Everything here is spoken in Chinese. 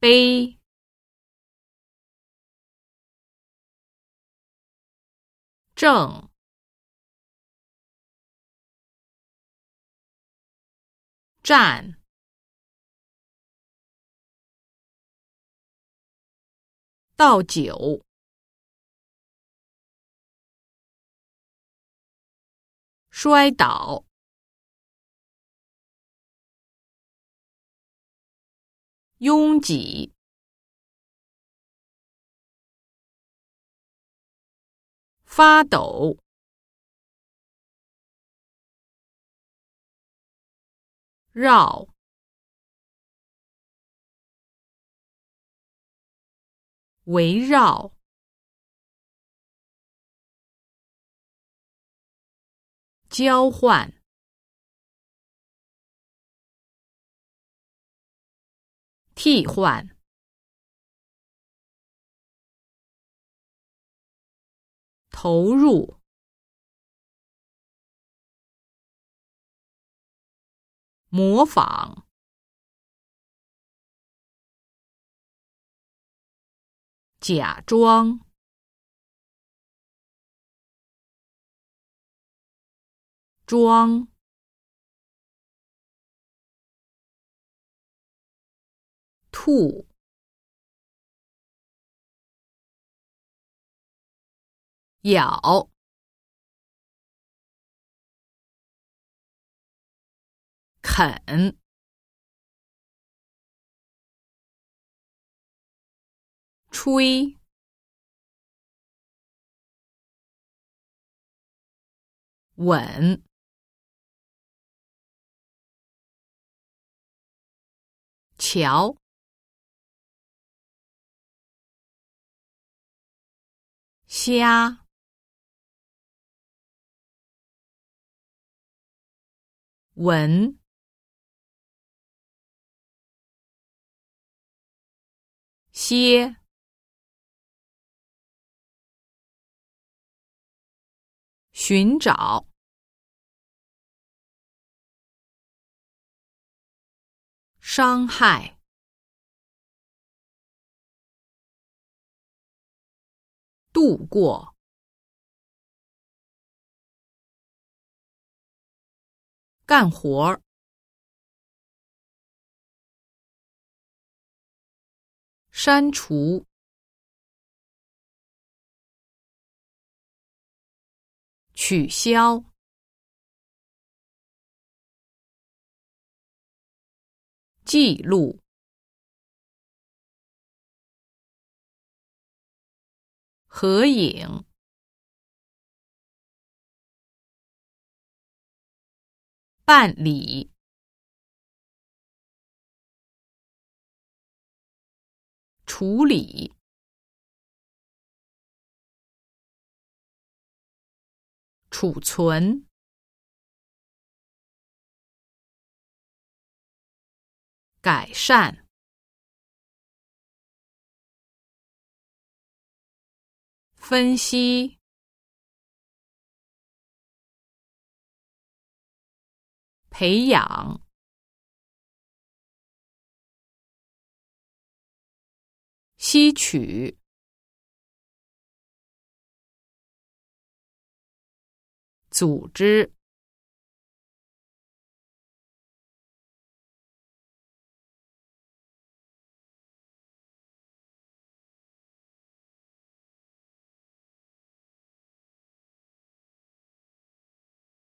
杯、正、站、倒酒、摔倒。拥挤，发抖，绕，围绕，交换。替换，投入，模仿，假装，装。吐，咬，啃，吹，吻。瞧。家。文，歇，寻找，伤害。度过，干活儿，删除，取消，记录。合影，办理，处理，储存，改善。分析、培养、吸取、组织。